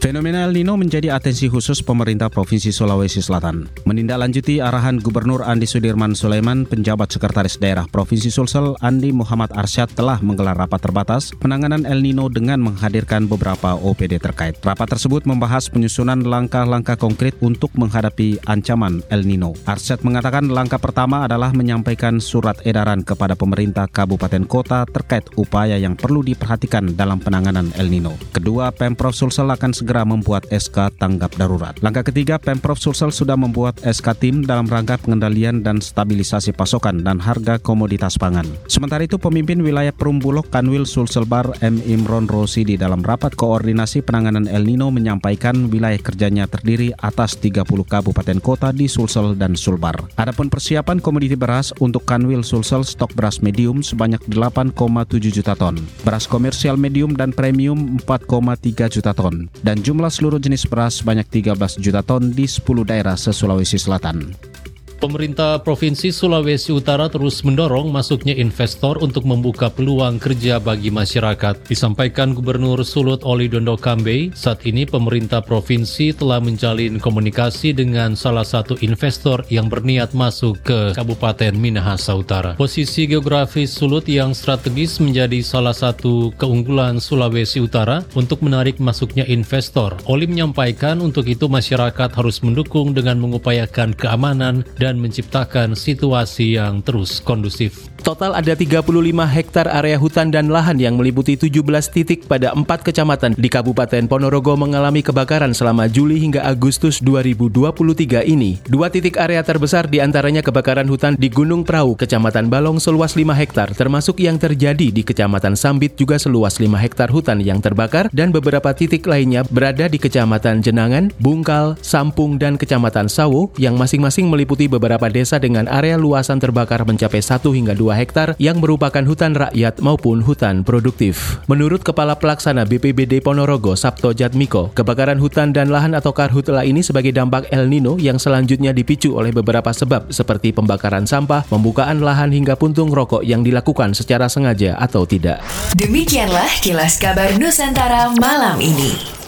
Fenomena El Nino menjadi atensi khusus pemerintah Provinsi Sulawesi Selatan. Menindaklanjuti arahan Gubernur Andi Sudirman Sulaiman, penjabat Sekretaris Daerah Provinsi Sulsel Andi Muhammad Arsyad telah menggelar rapat terbatas penanganan El Nino dengan menghadirkan beberapa OPD terkait. Rapat tersebut membahas penyusunan langkah-langkah konkret untuk menghadapi ancaman El Nino. Arsyad mengatakan langkah pertama adalah menyampaikan surat edaran kepada pemerintah kabupaten kota terkait upaya yang perlu diperhatikan dalam penanganan El Nino. Kedua, Pemprov Sulsel akan segera segera membuat SK tanggap darurat. Langkah ketiga, Pemprov Sulsel sudah membuat SK tim dalam rangka pengendalian dan stabilisasi pasokan dan harga komoditas pangan. Sementara itu, pemimpin wilayah Perumbulok Kanwil Sulselbar M. Imron Rosidi dalam rapat koordinasi penanganan El Nino menyampaikan wilayah kerjanya terdiri atas 30 kabupaten kota di Sulsel dan Sulbar. Adapun persiapan komoditi beras untuk Kanwil Sulsel stok beras medium sebanyak 8,7 juta ton, beras komersial medium dan premium 4,3 juta ton, dan jumlah seluruh jenis beras sebanyak 13 juta ton di 10 daerah se-Sulawesi Selatan. Pemerintah Provinsi Sulawesi Utara terus mendorong masuknya investor untuk membuka peluang kerja bagi masyarakat. Disampaikan Gubernur Sulut Oli Dondo Kambe, saat ini pemerintah provinsi telah menjalin komunikasi dengan salah satu investor yang berniat masuk ke Kabupaten Minahasa Utara. Posisi geografis Sulut yang strategis menjadi salah satu keunggulan Sulawesi Utara untuk menarik masuknya investor. Oli menyampaikan untuk itu masyarakat harus mendukung dengan mengupayakan keamanan dan dan menciptakan situasi yang terus kondusif. Total ada 35 hektar area hutan dan lahan yang meliputi 17 titik pada empat kecamatan di Kabupaten Ponorogo mengalami kebakaran selama Juli hingga Agustus 2023 ini. Dua titik area terbesar di antaranya kebakaran hutan di Gunung Prau, Kecamatan Balong seluas 5 hektar, termasuk yang terjadi di Kecamatan Sambit juga seluas 5 hektar hutan yang terbakar dan beberapa titik lainnya berada di Kecamatan Jenangan, Bungkal, Sampung, dan Kecamatan Sawo yang masing-masing meliputi beberapa desa dengan area luasan terbakar mencapai 1 hingga 2 hektar yang merupakan hutan rakyat maupun hutan produktif. Menurut Kepala Pelaksana BPBD Ponorogo Sabto Jatmiko, kebakaran hutan dan lahan atau karhutla ini sebagai dampak El Nino yang selanjutnya dipicu oleh beberapa sebab seperti pembakaran sampah, pembukaan lahan hingga puntung rokok yang dilakukan secara sengaja atau tidak. Demikianlah kilas kabar Nusantara malam ini.